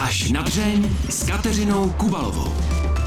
Až na dřeň s Kateřinou Kubalovou.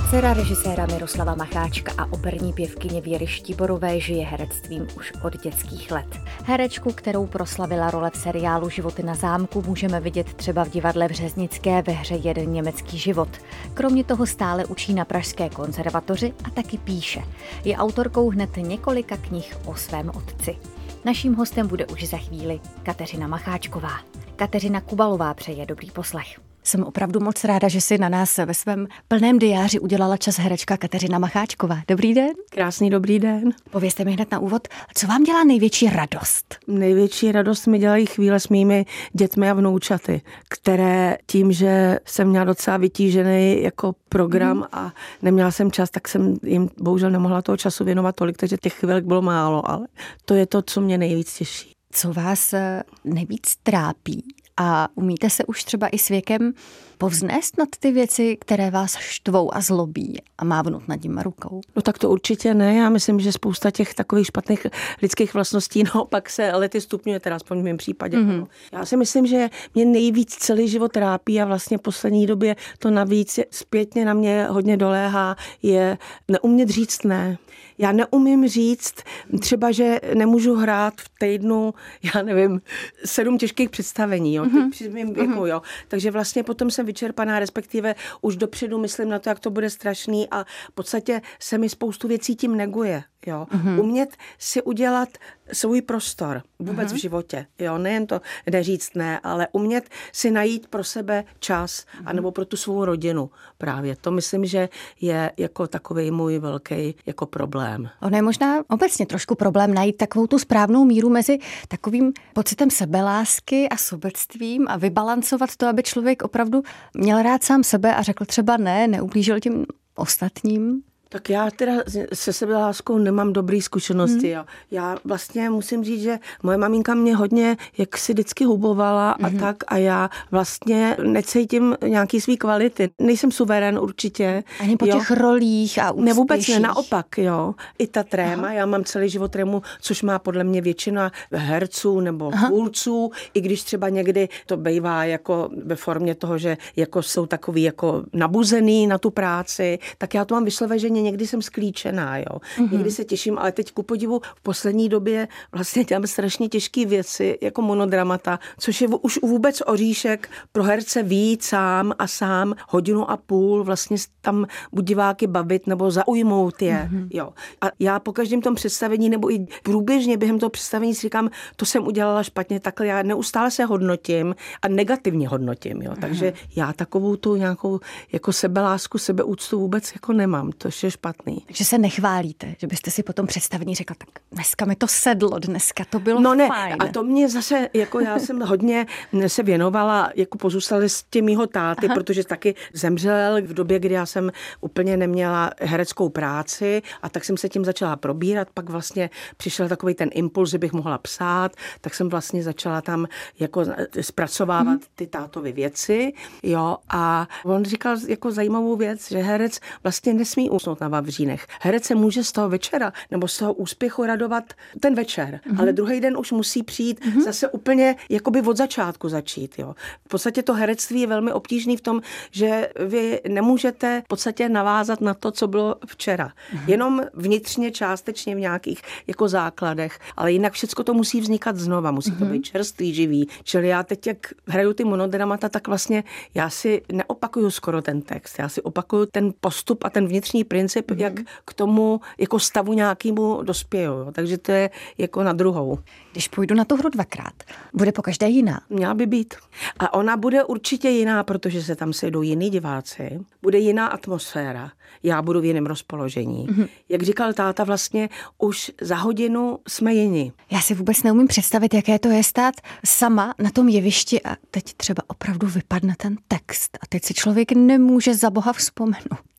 Dcera režiséra Miroslava Macháčka a operní pěvkyně Věry Štíborové žije herectvím už od dětských let. Herečku, kterou proslavila role v seriálu Životy na zámku, můžeme vidět třeba v divadle v Řeznické ve hře Jeden německý život. Kromě toho stále učí na Pražské konzervatoři a taky píše. Je autorkou hned několika knih o svém otci. Naším hostem bude už za chvíli Kateřina Macháčková. Kateřina Kubalová přeje dobrý poslech. Jsem opravdu moc ráda, že si na nás ve svém plném diáři udělala čas herečka Kateřina Macháčková. Dobrý den. Krásný dobrý den. Povězte mi hned na úvod, co vám dělá největší radost? Největší radost mi dělají chvíle s mými dětmi a vnoučaty, které tím, že jsem měla docela vytížený jako program mm. a neměla jsem čas, tak jsem jim bohužel nemohla toho času věnovat tolik, takže těch chvílek bylo málo, ale to je to, co mě nejvíc těší. Co vás eh, nejvíc trápí a umíte se už třeba i s věkem povznést nad ty věci, které vás štvou a zlobí a mávnout nad nimi rukou? No tak to určitě ne. Já myslím, že spousta těch takových špatných lidských vlastností naopak se ale ty stupňuje, teda aspoň v mém případě. Mm-hmm. Já si myslím, že mě nejvíc celý život trápí a vlastně v poslední době to navíc zpětně na mě hodně doléhá, je neumět říct ne. Já neumím říct třeba, že nemůžu hrát v týdnu, já nevím, sedm těžkých představení, jo, mm-hmm. při mým věku, mm-hmm. jo. Takže vlastně potom jsem vyčerpaná, respektive už dopředu myslím na to, jak to bude strašný a v podstatě se mi spoustu věcí tím neguje. Jo. Mm-hmm. Umět si udělat svůj prostor vůbec mm-hmm. v životě. Jo. Nejen to neříct ne, ale umět si najít pro sebe čas, mm-hmm. anebo pro tu svou rodinu právě. To myslím, že je jako takový můj velký jako problém. Ono je možná obecně trošku problém najít takovou tu správnou míru mezi takovým pocitem sebelásky a sobectvím a vybalancovat to, aby člověk opravdu měl rád sám sebe a řekl třeba ne, neublížil tím ostatním. Tak já teda se sebeláskou nemám dobré zkušenosti. Hmm. Jo. Já vlastně musím říct, že moje maminka mě hodně jak si vždycky hubovala hmm. a tak a já vlastně necítím nějaký svý kvality. Nejsem suverén určitě. Ani po jo. těch rolích a úspěších. Ne vůbec ne, naopak, jo. I ta tréma, Aha. já mám celý život trému, což má podle mě většina herců nebo půlců, i když třeba někdy to bývá jako ve formě toho, že jako jsou takový jako nabuzený na tu práci, tak já to mám vysloveně někdy jsem sklíčená, jo. Mm-hmm. Někdy se těším, ale teď ku podivu v poslední době vlastně dělám strašně těžké věci, jako monodramata, což je už vůbec oříšek pro herce víc sám a sám hodinu a půl vlastně tam buď diváky bavit nebo zaujmout je, mm-hmm. jo. A já po každém tom představení nebo i průběžně během toho představení si říkám, to jsem udělala špatně, takhle já neustále se hodnotím a negativně hodnotím, jo. Takže mm-hmm. já takovou tu nějakou jako sebelásku, sebeúctu vůbec jako nemám. To je špatný. Takže se nechválíte, že byste si potom představení řekla, tak dneska mi to sedlo, dneska to bylo no ne, fajn. A to mě zase, jako já jsem hodně se věnovala jako pozůstalosti mýho táty, Aha. protože taky zemřel v době, kdy já jsem úplně neměla hereckou práci a tak jsem se tím začala probírat, pak vlastně přišel takový ten impuls, že bych mohla psát, tak jsem vlastně začala tam jako zpracovávat hmm. ty tátovy věci, jo, a on říkal jako zajímavou věc, že herec vlastně nesmí usnout na Vavřínech. Herec se může z toho večera nebo z toho úspěchu radovat ten večer, mm-hmm. ale druhý den už musí přijít mm-hmm. zase úplně jakoby od začátku začít. Jo. V podstatě to herectví je velmi obtížný v tom, že vy nemůžete v podstatě navázat na to, co bylo včera. Mm-hmm. Jenom vnitřně, částečně v nějakých jako základech, ale jinak všechno to musí vznikat znova, musí mm-hmm. to mhm. být čerstvý, živý. Čili já teď, jak hraju ty monodramata, tak vlastně já si neopakuju skoro ten text, já si opakuju ten postup a ten vnitřní princip princip, mm-hmm. jak k tomu jako stavu nějakému dospěju. Jo. Takže to je jako na druhou. Když půjdu na tu hru dvakrát, bude po každé jiná? Měla by být. A ona bude určitě jiná, protože se tam sejdou jiní diváci, bude jiná atmosféra, já budu v jiném rozpoložení. Mm-hmm. Jak říkal táta, vlastně už za hodinu jsme jiní. Já si vůbec neumím představit, jaké to je stát sama na tom jevišti a teď třeba opravdu vypadne ten text a teď si člověk nemůže za boha vzpomenout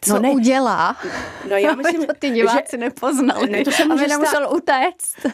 co no ne, udělá, no já myslím, to ty diváci že, nepoznali, ne, to aby nemusel utéct.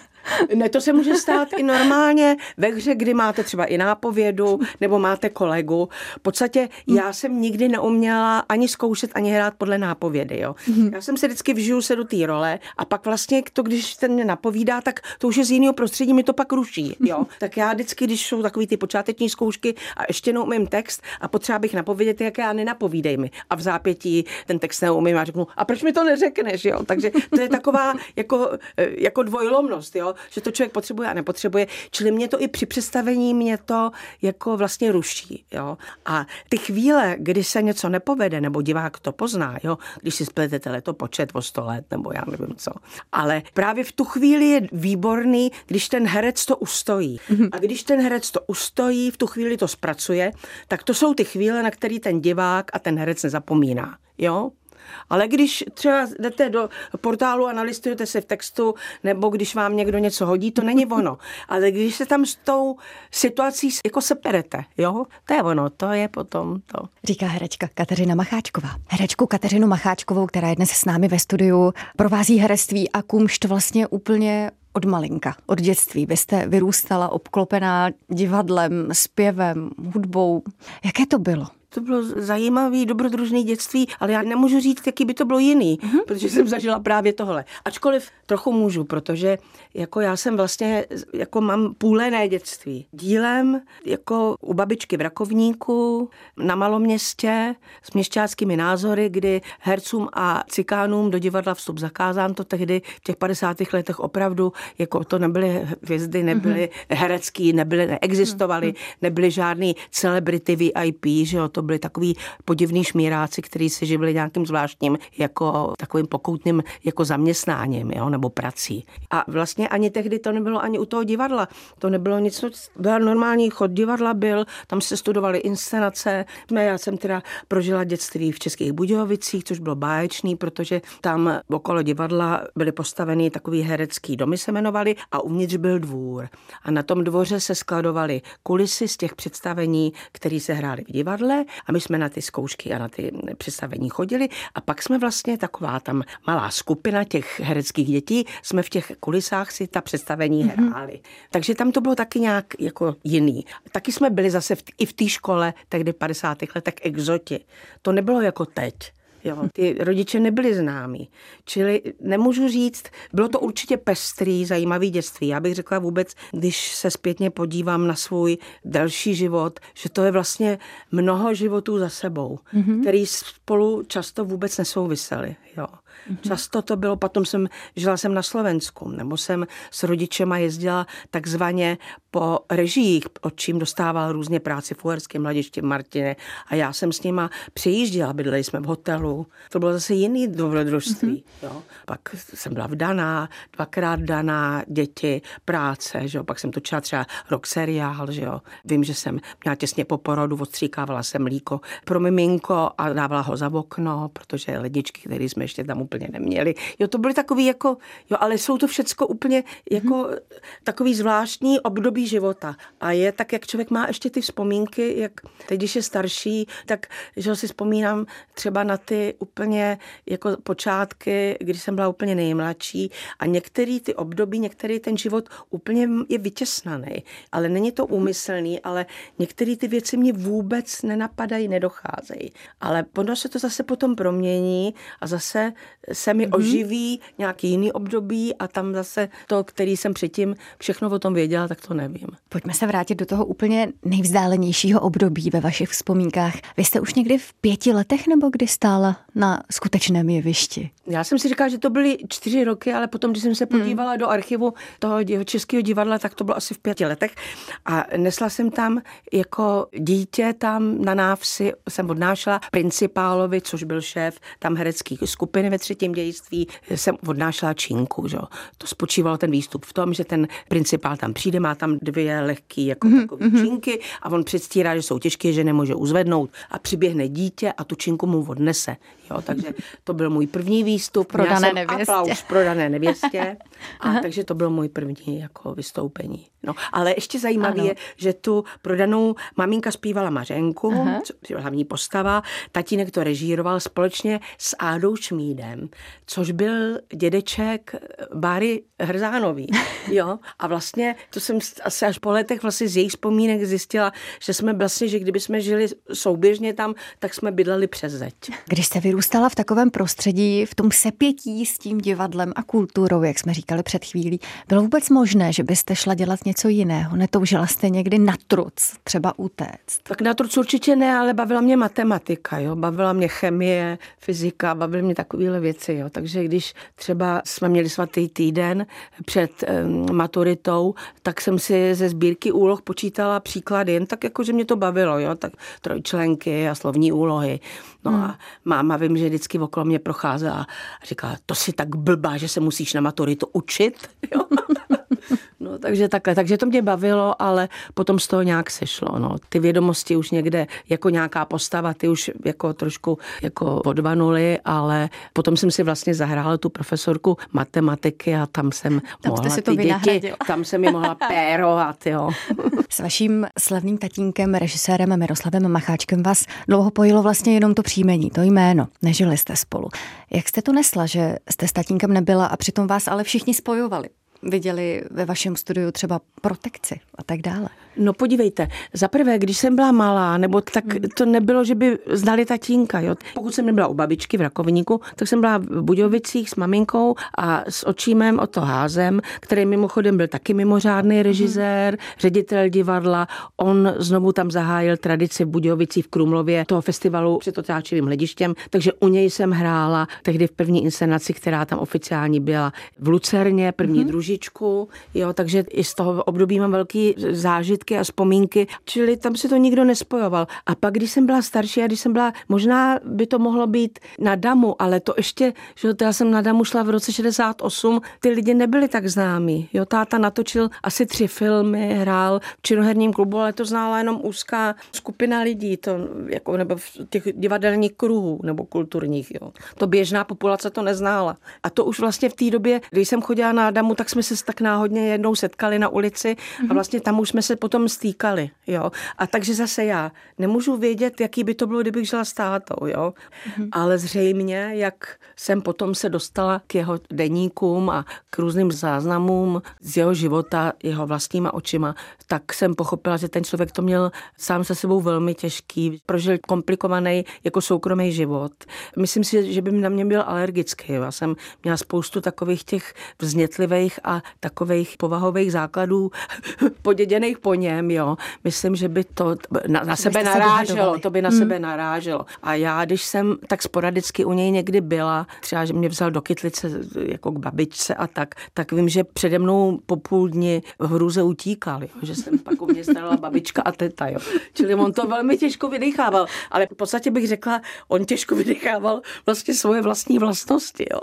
Ne, to se může stát i normálně ve hře, kdy máte třeba i nápovědu, nebo máte kolegu. V podstatě já jsem nikdy neuměla ani zkoušet, ani hrát podle nápovědy. Jo. Já jsem se vždycky vžiju se do té role a pak vlastně to, když ten mě napovídá, tak to už je z jiného prostředí, mi to pak ruší. Jo. Tak já vždycky, když jsou takové ty počáteční zkoušky a ještě neumím text a potřeba bych napovědět, jak já nenapovídej mi. A v zápětí ten text neumím a řeknu, a proč mi to neřekneš? Jo? Takže to je taková jako, jako dvojlomnost, jo? Že to člověk potřebuje a nepotřebuje. Čili mě to i při představení mě to jako vlastně ruší. Jo? A ty chvíle, kdy se něco nepovede, nebo divák to pozná, jo? když si spletete leto počet o 100 let, nebo já nevím co. Ale právě v tu chvíli je výborný, když ten herec to ustojí. A když ten herec to ustojí, v tu chvíli to zpracuje, tak to jsou ty chvíle, na který ten divák a ten herec nezapomíná. Jo? Ale když třeba jdete do portálu a nalistujete se v textu, nebo když vám někdo něco hodí, to není ono. Ale když se tam s tou situací jako seperete, jo, to je ono, to je potom to. Říká herečka Kateřina Macháčková. Herečku Kateřinu Macháčkovou, která je dnes s námi ve studiu, provází herectví a kumšt vlastně úplně od malinka, od dětství. Vy jste vyrůstala obklopená divadlem, zpěvem, hudbou. Jaké to bylo? To bylo zajímavý, dobrodružný dětství, ale já nemůžu říct, jaký by to bylo jiný, mm-hmm. protože jsem zažila právě tohle. Ačkoliv trochu můžu, protože jako já jsem vlastně, jako mám půlené dětství. Dílem jako u babičky v Rakovníku, na maloměstě, s měšťáckými názory, kdy hercům a cikánům do divadla vstup zakázán, to tehdy v těch 50. letech opravdu, jako to nebyly hvězdy, nebyly mm-hmm. herecký, nebyly, neexistovaly, mm-hmm. nebyly žádný celebrity VIP, že jo, to to byli takový podivní šmíráci, kteří se živili nějakým zvláštním jako takovým pokoutným jako zaměstnáním, jo, nebo prací. A vlastně ani tehdy to nebylo ani u toho divadla. To nebylo nic, byl normální chod divadla byl, tam se studovaly inscenace. Já jsem teda prožila dětství v Českých Budějovicích, což bylo báječný, protože tam okolo divadla byly postaveny takový herecký domy se jmenovaly a uvnitř byl dvůr. A na tom dvoře se skladovaly kulisy z těch představení, které se hrály v divadle a my jsme na ty zkoušky a na ty představení chodili a pak jsme vlastně taková tam malá skupina těch hereckých dětí, jsme v těch kulisách si ta představení mm-hmm. hráli. Takže tam to bylo taky nějak jako jiný. Taky jsme byli zase v, i v té škole, tehdy v 50. letech exoti. To nebylo jako teď. Jo, ty rodiče nebyli známí. Čili nemůžu říct, bylo to určitě pestrý, zajímavý dětství. Já bych řekla vůbec, když se zpětně podívám na svůj další život, že to je vlastně mnoho životů za sebou, mm-hmm. který spolu často vůbec nesouvisely. Jo. Mm-hmm. Často to bylo, potom jsem, žila jsem na Slovensku, nebo jsem s rodičema jezdila takzvaně po režiích, od čím dostával různě práci v Uherském mladišti Martine a já jsem s nima přijížděla, bydleli jsme v hotelu. To bylo zase jiný dobrodružství. Mm-hmm. Jo. Pak jsem byla vdaná, dvakrát daná, děti, práce, že jo. pak jsem točila třeba rok seriál, že jo. Vím, že jsem měla těsně po porodu, odstříkávala jsem mlíko pro miminko a dávala ho za okno, protože ledničky, které jsme ještě tam úplně neměli. Jo, to byly takový jako, jo, ale jsou to všecko úplně jako mm-hmm. takový zvláštní období života. A je tak, jak člověk má ještě ty vzpomínky, jak teď, když je starší, tak že si vzpomínám třeba na ty úplně jako počátky, když jsem byla úplně nejmladší a některý ty období, některý ten život úplně je vytěsnaný. Ale není to úmyslný, ale některé ty věci mě vůbec nenapadají, nedocházejí. Ale ono se to zase potom promění a zase se mi mm-hmm. oživí nějaký jiný období a tam zase to, který jsem předtím všechno o tom věděla, tak to nevím. Pojďme se vrátit do toho úplně nejvzdálenějšího období ve vašich vzpomínkách. Vy jste už někdy v pěti letech nebo kdy stála na skutečném jevišti? Já jsem si říkala, že to byly čtyři roky, ale potom, když jsem se hmm. podívala hmm. do archivu toho českého divadla, tak to bylo asi v pěti letech. A nesla jsem tam jako dítě tam na návsi, jsem odnášela principálovi, což byl šéf tam herecký skupiny ve třetím dějství, jsem odnášela činku. Že? To spočívalo ten výstup v tom, že ten principál tam přijde, má tam dvě lehké jako mm-hmm. takové činky a on předstírá, že jsou těžké, že nemůže uzvednout a přiběhne dítě a tu činku mu odnese. Jo? Takže to byl můj první výstup. Prodané nevěstě. Aplaus prodané nevěstě. A takže to byl můj první jako vystoupení. No, ale ještě zajímavé je, že tu prodanou maminka zpívala Mařenku, hlavní postava, tatínek to režíroval společně s Ádou Šmídem divadlem, což byl dědeček Báry Hrzánový. Jo? A vlastně, to jsem asi až po letech vlastně z jejich vzpomínek zjistila, že jsme vlastně, že kdyby jsme žili souběžně tam, tak jsme bydleli přes zeď. Když jste vyrůstala v takovém prostředí, v tom sepětí s tím divadlem a kulturou, jak jsme říkali před chvílí, bylo vůbec možné, že byste šla dělat něco jiného? Netoužila jste někdy na truc, třeba utéct? Tak na truc určitě ne, ale bavila mě matematika, jo? bavila mě chemie, fyzika, bavily mě takovéhle věci. Jo? Takže když třeba jsme měli svatý týden před um, maturitou, tak jsem si ze sbírky úloh počítala příklady, jen tak jako, že mě to bavilo, jo? tak trojčlenky a slovní úlohy. No hmm. a máma vím, že vždycky okolo mě procházela a říkala, to si tak blbá, že se musíš na maturitu učit. Jo? No, takže takhle, takže to mě bavilo, ale potom z toho nějak sešlo. No. Ty vědomosti už někde jako nějaká postava, ty už jako trošku jako odvanuly, ale potom jsem si vlastně zahrála tu profesorku matematiky a tam jsem tam mohla si to ty děti, tam jsem mi mohla pérovat, jo. S vaším slavným tatínkem, režisérem Miroslavem Macháčkem vás dlouho pojilo vlastně jenom to příjmení, to jméno. Nežili jste spolu. Jak jste to nesla, že jste s tatínkem nebyla a přitom vás ale všichni spojovali? Viděli ve vašem studiu třeba protekci a tak dále? No podívejte, za prvé, když jsem byla malá, nebo tak hmm. to nebylo, že by znali tatínka. Jo. Pokud jsem nebyla u babičky v Rakovníku, tak jsem byla v Budějovicích s maminkou a s očímem o to házem, který mimochodem byl taky mimořádný hmm. režisér, ředitel divadla. On znovu tam zahájil tradici v Budějovicích v Krumlově toho festivalu před otáčivým hledištěm, takže u něj jsem hrála tehdy v první inscenaci, která tam oficiální byla v Lucerně, první hmm. Družičku, jo, takže i z toho období mám velký zážitky a vzpomínky, čili tam se to nikdo nespojoval. A pak, když jsem byla starší a když jsem byla, možná by to mohlo být na Damu, ale to ještě, že já jsem na Damu šla v roce 68, ty lidi nebyli tak známí. Jo, táta natočil asi tři filmy, hrál v činoherním klubu, ale to znala jenom úzká skupina lidí, to jako, nebo v těch divadelních kruhů nebo kulturních. Jo. To běžná populace to neznála. A to už vlastně v té době, když jsem chodila na Damu, tak jsme se tak náhodně jednou setkali na ulici a mhm. vlastně tam už jsme se potom stýkali, jo. A takže zase já nemůžu vědět, jaký by to bylo, kdybych žila s tátou, jo. Mm-hmm. Ale zřejmě, jak jsem potom se dostala k jeho deníkům a k různým záznamům z jeho života, jeho vlastníma očima, tak jsem pochopila, že ten člověk to měl sám se sebou velmi těžký, prožil komplikovaný jako soukromý život. Myslím si, že by na mě byl alergický. Já jsem měla spoustu takových těch vznětlivých a takových povahových základů poděděných po něm, jo. Myslím, že by to na, na sebe naráželo, to by na hmm. sebe naráželo. A já, když jsem tak sporadicky u něj někdy byla, třeba, že mě vzal do kytlice jako k babičce a tak, tak vím, že přede mnou po půl dní v hruze utíkal, jo, že jsem pak u mě starala babička a teta, jo. Čili on to velmi těžko vydechával, ale v podstatě bych řekla, on těžko vydechával vlastně svoje vlastní vlastnosti, jo.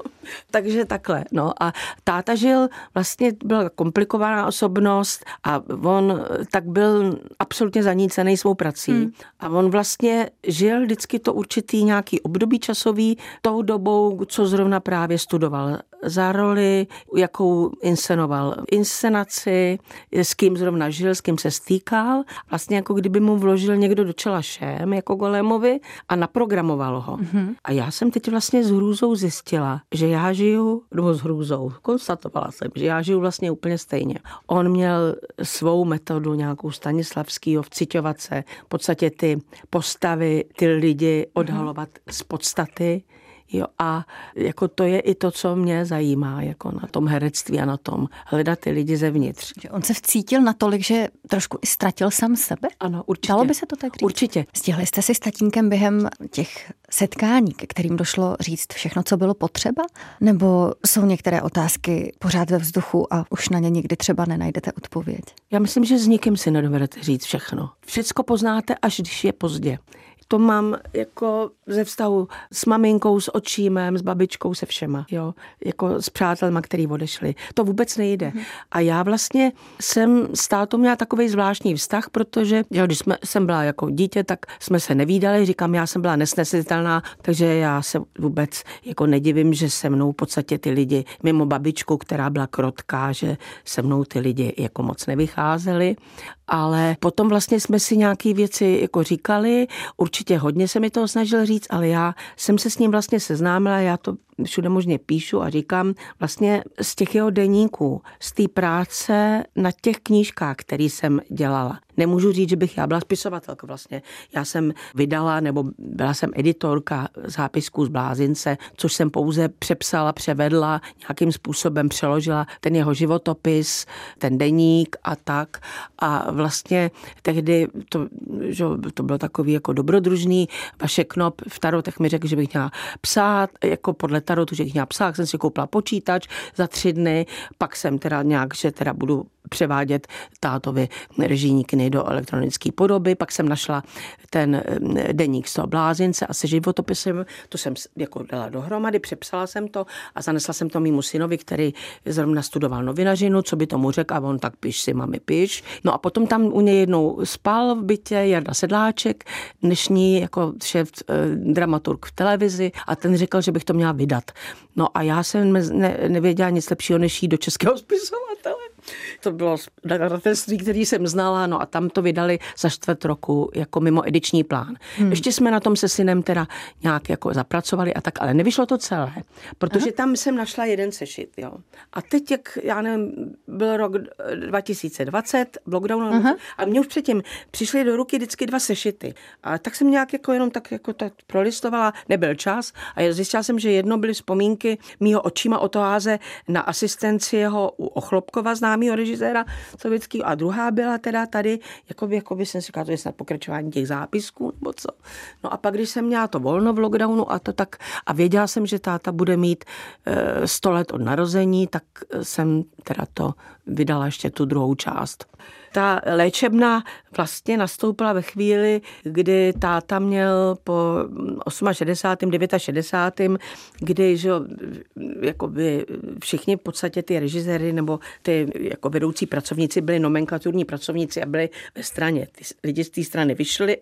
Takže takhle, no a táta žil, vlastně byla komplikovaná osobnost a on tak byl absolutně zanícený svou prací. Hmm. A on vlastně žil vždycky to určitý nějaký období časový tou dobou, co zrovna právě studoval za roli, jakou inscenoval inscenaci, s kým zrovna žil, s kým se stýkal. Vlastně jako kdyby mu vložil někdo do čela šém, jako Golémovi a naprogramoval ho. Mm-hmm. A já jsem teď vlastně s hrůzou zjistila, že já žiju, nebo s hrůzou, konstatovala jsem, že já žiju vlastně úplně stejně. On měl svou metodu nějakou Stanislavskýho vciťovat se, v podstatě ty postavy, ty lidi odhalovat mm-hmm. z podstaty Jo, a jako to je i to, co mě zajímá jako na tom herectví a na tom hledat ty lidi zevnitř. Že on se vcítil natolik, že trošku i ztratil sám sebe? Ano, určitě. Dalo by se to tak říct? Určitě. Stihli jste si s tatínkem během těch setkání, ke kterým došlo říct všechno, co bylo potřeba? Nebo jsou některé otázky pořád ve vzduchu a už na ně nikdy třeba nenajdete odpověď? Já myslím, že s nikým si nedovedete říct všechno. Všecko poznáte, až když je pozdě to mám jako ze vztahu s maminkou, s očímem, s babičkou, se všema, jo, jako s přátelma, který odešli. To vůbec nejde. Mm. A já vlastně jsem s tátou měla takový zvláštní vztah, protože jo, když jsme, jsem byla jako dítě, tak jsme se nevídali, říkám, já jsem byla nesnesitelná, takže já se vůbec jako nedivím, že se mnou v podstatě ty lidi, mimo babičku, která byla krotká, že se mnou ty lidi jako moc nevycházeli, ale potom vlastně jsme si nějaké věci jako říkali, určitě hodně se mi toho snažil říct, ale já jsem se s ním vlastně seznámila, já to všude možně píšu a říkám, vlastně z těch jeho deníků, z té práce na těch knížkách, které jsem dělala, nemůžu říct, že bych já byla spisovatelka vlastně. Já jsem vydala, nebo byla jsem editorka zápisků z Blázince, což jsem pouze přepsala, převedla, nějakým způsobem přeložila ten jeho životopis, ten deník a tak. A vlastně tehdy to, že to bylo takový jako dobrodružný. Vaše Knop v Tarotech mi řekl, že bych měla psát, jako podle Tarotu, že bych měla psát, jsem si koupila počítač za tři dny, pak jsem teda nějak, že teda budu převádět tátovi režijní knihy do elektronické podoby. Pak jsem našla ten eh, deník z toho blázince a se životopisem, to jsem jako dala dohromady, přepsala jsem to a zanesla jsem to mýmu synovi, který zrovna studoval novinařinu, co by tomu řekl a on tak piš si, mami, piš. No a potom tam u něj jednou spal v bytě Jarda Sedláček, dnešní jako šéf eh, dramaturg v televizi a ten řekl, že bych to měla vydat. No a já jsem ne, nevěděla nic lepšího, než jít do českého spisovatele. To bylo nakladatelství, který jsem znala, no a tam to vydali za čtvrt roku jako mimo ediční plán. Hmm. Ještě jsme na tom se synem teda nějak jako zapracovali a tak, ale nevyšlo to celé, protože Aha. tam jsem našla jeden sešit, jo. A teď, jak, já nevím, byl rok 2020, lockdown, a mě už předtím přišly do ruky vždycky dva sešity. A tak jsem nějak jako jenom tak jako tak prolistovala, nebyl čas a zjistila jsem, že jedno byly vzpomínky mýho očima o toáze na asistenci jeho u Ochlopkova známý známého režiséra sovětského. A druhá byla teda tady, jako by, jako by jsem si říkala, to je snad pokračování těch zápisků, nebo co. No a pak, když jsem měla to volno v lockdownu a to tak, a věděla jsem, že táta bude mít e, 100 let od narození, tak jsem teda to vydala ještě tu druhou část. Ta léčebna vlastně nastoupila ve chvíli, kdy táta měl po 68. 69. kdy že, jako by všichni v podstatě ty režiséry nebo ty jako vedoucí pracovníci byli nomenklaturní pracovníci a byli ve straně. Ty lidi z té strany vyšli,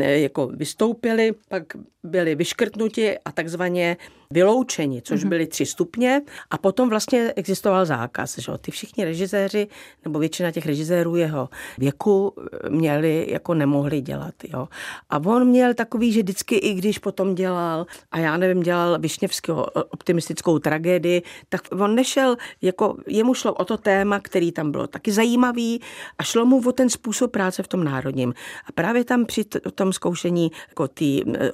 eh, jako vystoupili, pak byli vyškrtnuti a takzvaně vyloučeni, což mhm. byly tři stupně a potom vlastně existoval zákaz. Že? Ty všichni režiséři, nebo většina těch režisérů jeho věku měli, jako nemohli dělat. Jo? A on měl takový, že vždycky, i když potom dělal, a já nevím, dělal Višněvského optimistickou tragédii, tak on nešel, jako jemu šlo o to téma, který tam bylo taky zajímavý a šlo mu o ten způsob práce v tom národním. A právě tam při tom zkoušení jako té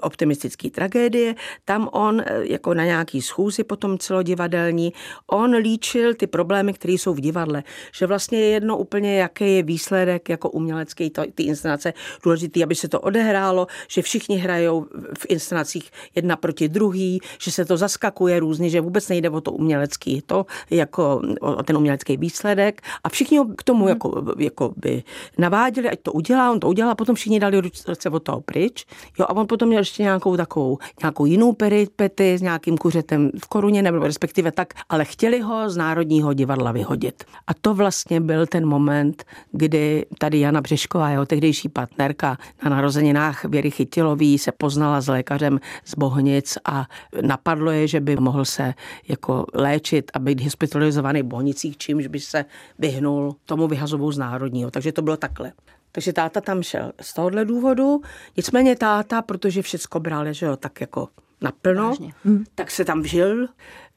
optimistické tragédie, tam on jako jako na nějaký schůzi potom celodivadelní, on líčil ty problémy, které jsou v divadle. Že vlastně je jedno úplně, jaký je výsledek jako umělecký ty inscenace důležitý, aby se to odehrálo, že všichni hrajou v inscenacích jedna proti druhý, že se to zaskakuje různě, že vůbec nejde o to umělecký, to jako o ten umělecký výsledek a všichni ho k tomu jako, jako by naváděli, ať to udělá, on to udělal, a potom všichni dali ruce od toho pryč. Jo, a on potom měl ještě nějakou takovou, nějakou jinou peripety nějakým kuřetem v koruně, nebo respektive tak, ale chtěli ho z Národního divadla vyhodit. A to vlastně byl ten moment, kdy tady Jana Břešková, jeho tehdejší partnerka na narozeninách Věry Chytilový se poznala s lékařem z Bohnic a napadlo je, že by mohl se jako léčit a být hospitalizovaný v Bohnicích, čímž by se vyhnul tomu vyhazovou z Národního. Takže to bylo takhle. Takže táta tam šel z tohohle důvodu. Nicméně táta, protože všecko bral, že jo, tak jako naplno, mm. tak se tam vžil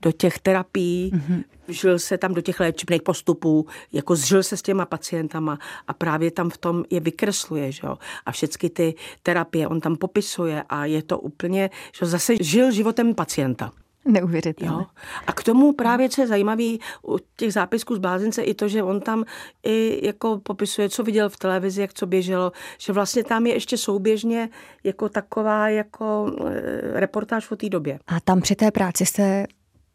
do těch terapií, mm-hmm. vžil se tam do těch léčebných postupů, jako zžil se s těma pacientama a právě tam v tom je vykresluje, že jo? A všechny ty terapie on tam popisuje a je to úplně, že zase žil životem pacienta. Neuvěřitelné. Jo. A k tomu právě, co je zajímavé u těch zápisků z blázince, i to, že on tam i jako popisuje, co viděl v televizi, jak co běželo, že vlastně tam je ještě souběžně jako taková jako e, reportáž o té době. A tam při té práci jste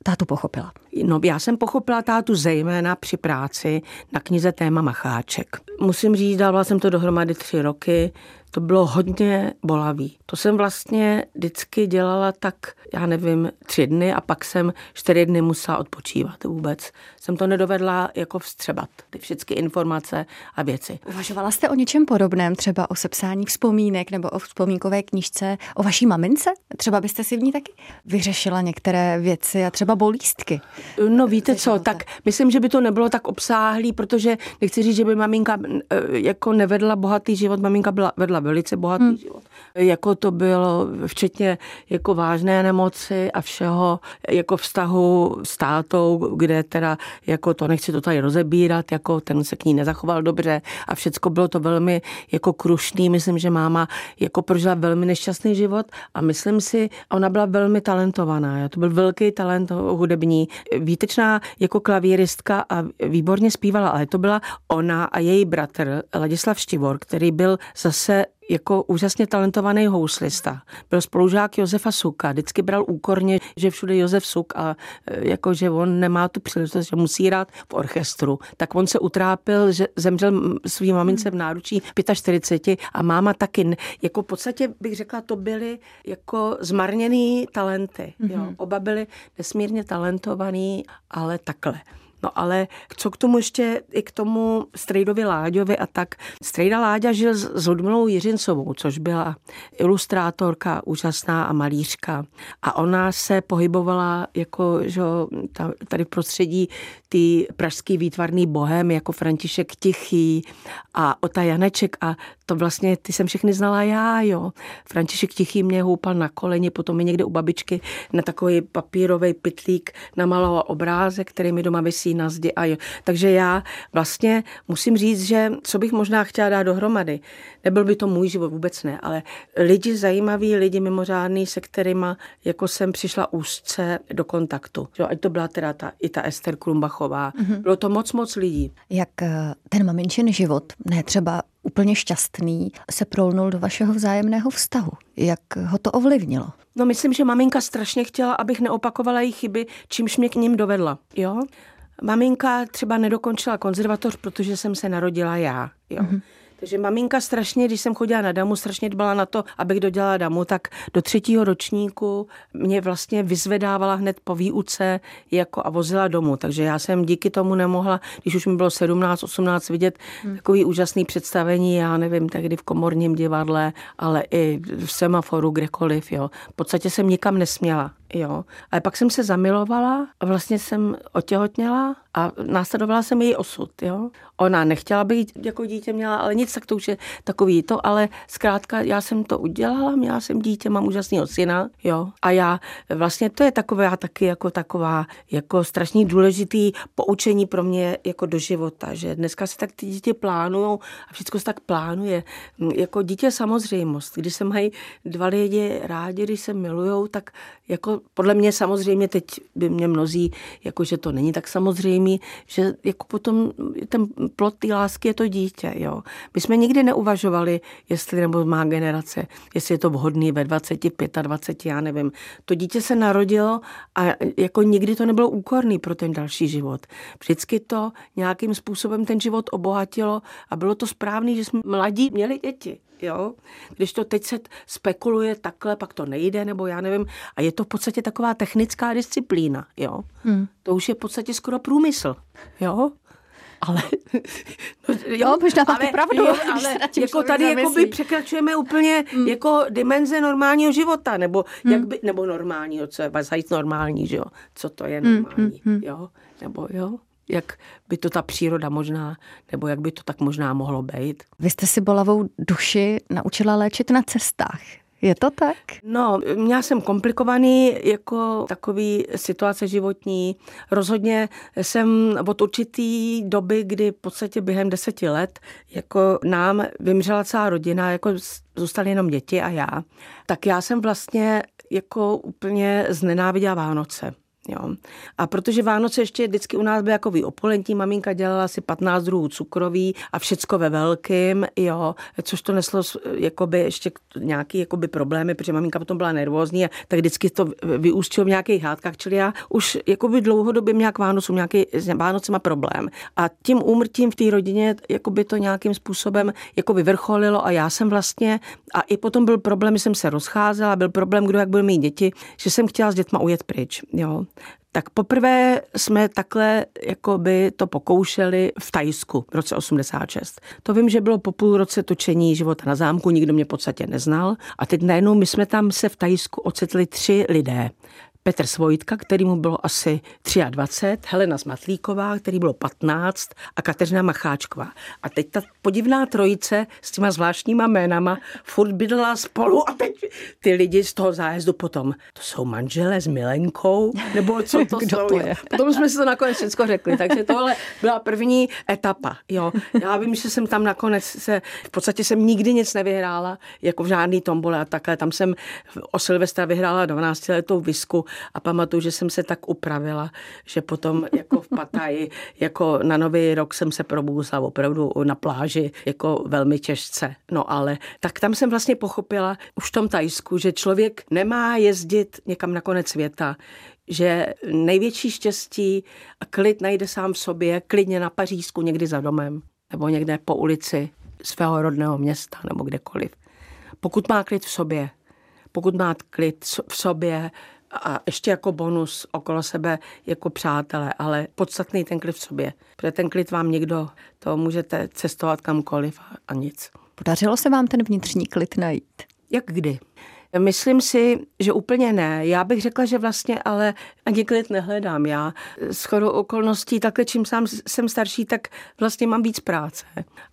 tátu pochopila? No, já jsem pochopila tátu zejména při práci na knize Téma Macháček. Musím říct, dávala jsem to dohromady tři roky, to bylo hodně bolavý. To jsem vlastně vždycky dělala tak, já nevím, tři dny a pak jsem čtyři dny musela odpočívat vůbec. Jsem to nedovedla jako vstřebat, ty všechny informace a věci. Uvažovala jste o něčem podobném, třeba o sepsání vzpomínek nebo o vzpomínkové knížce o vaší mamince? Třeba byste si v ní taky vyřešila některé věci a třeba bolístky? No víte co, tak myslím, že by to nebylo tak obsáhlý, protože nechci říct, že by maminka eh, jako nevedla bohatý život, maminka byla, vedla velice bohatý hmm. život. Jako to bylo včetně jako vážné nemoci a všeho, jako vztahu s tátou, kde teda jako to nechci to tady rozebírat, jako ten se k ní nezachoval dobře a všecko bylo to velmi jako krušný. Myslím, že máma jako prožila velmi nešťastný život a myslím si, ona byla velmi talentovaná. To byl velký talent hudební, výtečná jako klavíristka a výborně zpívala, ale to byla ona a její bratr Ladislav Štivor, který byl zase jako úžasně talentovaný houslista. Byl spolužák Josefa Suka, vždycky bral úkorně, že všude Josef Suk a e, jako, že on nemá tu příležitost, že musí hrát v orchestru. Tak on se utrápil, že zemřel svým mamince v náručí 45 a máma taky. Jako v podstatě bych řekla, to byly jako zmarněný talenty. Mm-hmm. Jo. Mhm. Oba byli nesmírně talentovaný, ale takhle. No ale co k tomu ještě, i k tomu Strejdovi Láďovi a tak. Strejda Láďa žil s Ludmilou Jiřincovou, což byla ilustrátorka úžasná a malířka. A ona se pohybovala jako, že tady v prostředí ty pražský výtvarný bohem, jako František Tichý a Ota Janeček a to vlastně, ty jsem všechny znala já, jo. František Tichý mě houpal na koleně, potom mi někde u babičky na takový papírový pitlík namaloval obrázek, který mi doma vysí na zdi. A jo. Takže já vlastně musím říct, že co bych možná chtěla dát dohromady, nebyl by to můj život, vůbec ne, ale lidi zajímaví, lidi mimořádný, se kterými jako jsem přišla úzce do kontaktu. Jo, ať to byla teda ta, i ta Ester Krumbachová. Mm-hmm. Bylo to moc, moc lidí. Jak eh, ten maminčin život, ne třeba úplně šťastný, se prolnul do vašeho vzájemného vztahu? Jak ho to ovlivnilo? No myslím, že maminka strašně chtěla, abych neopakovala její chyby, čímž mě k ním dovedla. Jo? Maminka třeba nedokončila konzervatoř, protože jsem se narodila já. Jo? Mm-hmm. Takže maminka strašně, když jsem chodila na damu, strašně dbala na to, abych dodělala damu, tak do třetího ročníku mě vlastně vyzvedávala hned po výuce jako a vozila domů. Takže já jsem díky tomu nemohla, když už mi bylo 17, 18, vidět hmm. takový úžasný představení, já nevím, tehdy v komorním divadle, ale i v semaforu, kdekoliv, jo. V podstatě jsem nikam nesměla. Jo. Ale pak jsem se zamilovala vlastně jsem otěhotněla a následovala jsem její osud. Jo. Ona nechtěla být jako dítě měla, ale nic, tak to už je takový to, ale zkrátka já jsem to udělala, měla jsem dítě, mám úžasného syna, jo. A já vlastně to je taková taky jako taková jako strašně důležitý poučení pro mě jako do života, že dneska si tak ty dítě plánujou a všechno se tak plánuje. Jako dítě samozřejmost. Když se mají dva lidi rádi, když se milujou, tak jako podle mě samozřejmě teď by mě mnozí, jako že to není tak samozřejmý, že jako potom ten plot té lásky je to dítě, jo. My jsme nikdy neuvažovali, jestli nebo má generace, jestli je to vhodný ve 20, 25, já nevím. To dítě se narodilo a jako nikdy to nebylo úkorný pro ten další život. Vždycky to nějakým způsobem ten život obohatilo a bylo to správný, že jsme mladí měli děti jo. Když to teď se spekuluje takhle, pak to nejde, nebo já nevím. A je to v podstatě taková technická disciplína, jo. Hmm. To už je v podstatě skoro průmysl, jo ale... No, jo, možná máte ale, pravdu. Jo, ale jako tady jako by překračujeme úplně hmm. jako dimenze normálního života, nebo, hmm. jak by, nebo normálního, co je zajít normální, že jo? Co to je hmm, normální, hmm. Hmm. jo? Nebo jo? Jak by to ta příroda možná, nebo jak by to tak možná mohlo být. Vy jste si bolavou duši naučila léčit na cestách. Je to tak? No, měla jsem komplikovaný jako takový situace životní. Rozhodně jsem od určitý doby, kdy v podstatě během deseti let jako nám vymřela celá rodina, jako zůstaly jenom děti a já, tak já jsem vlastně jako úplně znenáviděla Vánoce. Jo. A protože Vánoce ještě vždycky u nás byly jako opulentní, maminka dělala si 15 druhů cukroví a všecko ve velkým, jo, což to neslo jakoby ještě nějaký jakoby problémy, protože maminka potom byla nervózní a tak vždycky to vyústilo v nějakých hádkách, čili já už jakoby dlouhodobě měla k Vánocům nějaký s Vánocema problém. A tím úmrtím v té rodině jakoby to nějakým způsobem jakoby vrcholilo a já jsem vlastně, a i potom byl problém, že jsem se rozcházela, byl problém, kdo jak bude mít děti, že jsem chtěla s dětma ujet pryč, jo. Tak poprvé jsme takhle jako by to pokoušeli v Tajsku v roce 86. To vím, že bylo po půl roce točení života na zámku, nikdo mě v podstatě neznal. A teď najednou my jsme tam se v Tajsku ocitli tři lidé. Petr Svojtka, který mu bylo asi 23, Helena Zmatlíková, který bylo 15 a Kateřina Macháčková. A teď ta podivná trojice s těma zvláštníma jménama furt bydlela spolu a teď ty lidi z toho zájezdu potom, to jsou manželé s Milenkou, nebo co to Kdo jsou? to je? Potom jsme si to nakonec všechno řekli, takže tohle byla první etapa. Jo. Já vím, že jsem tam nakonec se, v podstatě jsem nikdy nic nevyhrála, jako v žádný tombole a takhle. Tam jsem o Silvestra vyhrála 12 letou visku a pamatuju, že jsem se tak upravila, že potom jako v Pataji, jako na nový rok jsem se probouzla opravdu na pláži, jako velmi těžce. No ale tak tam jsem vlastně pochopila už v tom Tajsku, že člověk nemá jezdit někam na konec světa, že největší štěstí a klid najde sám v sobě, klidně na Pařížsku, někdy za domem, nebo někde po ulici svého rodného města, nebo kdekoliv. Pokud má klid v sobě, pokud má klid v sobě a ještě jako bonus okolo sebe jako přátelé, ale podstatný ten klid v sobě. Protože ten klid vám někdo, to můžete cestovat kamkoliv a, a nic. Podařilo se vám ten vnitřní klid najít? Jak kdy? Myslím si, že úplně ne. Já bych řekla, že vlastně ale ani klid nehledám. Já s chodou okolností, takhle čím sám jsem starší, tak vlastně mám víc práce.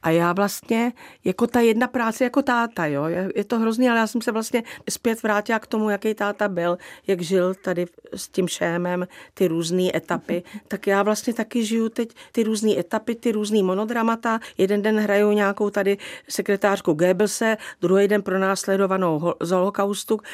A já vlastně, jako ta jedna práce jako táta, jo, je, to hrozný, ale já jsem se vlastně zpět vrátila k tomu, jaký táta byl, jak žil tady s tím šémem, ty různé etapy. Tak já vlastně taky žiju teď ty různé etapy, ty různé monodramata. Jeden den hraju nějakou tady sekretářku Goebbelse, druhý den pro následovanou z holokaustu,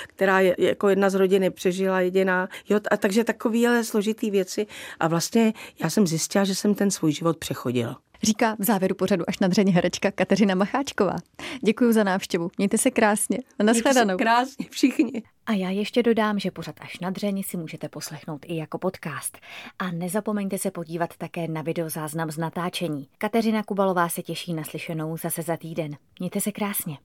která je jako jedna z rodiny přežila jediná. Jo, a takže takovéhle složitý věci. A vlastně já jsem zjistila, že jsem ten svůj život přechodila. Říká v závěru pořadu až nadřeň herečka Kateřina Macháčková. Děkuji za návštěvu. Mějte se krásně. A nashledanou. Krásně všichni. A já ještě dodám, že pořad až na dřeň si můžete poslechnout i jako podcast. A nezapomeňte se podívat také na videozáznam z natáčení. Kateřina Kubalová se těší na slyšenou zase za týden. Mějte se krásně.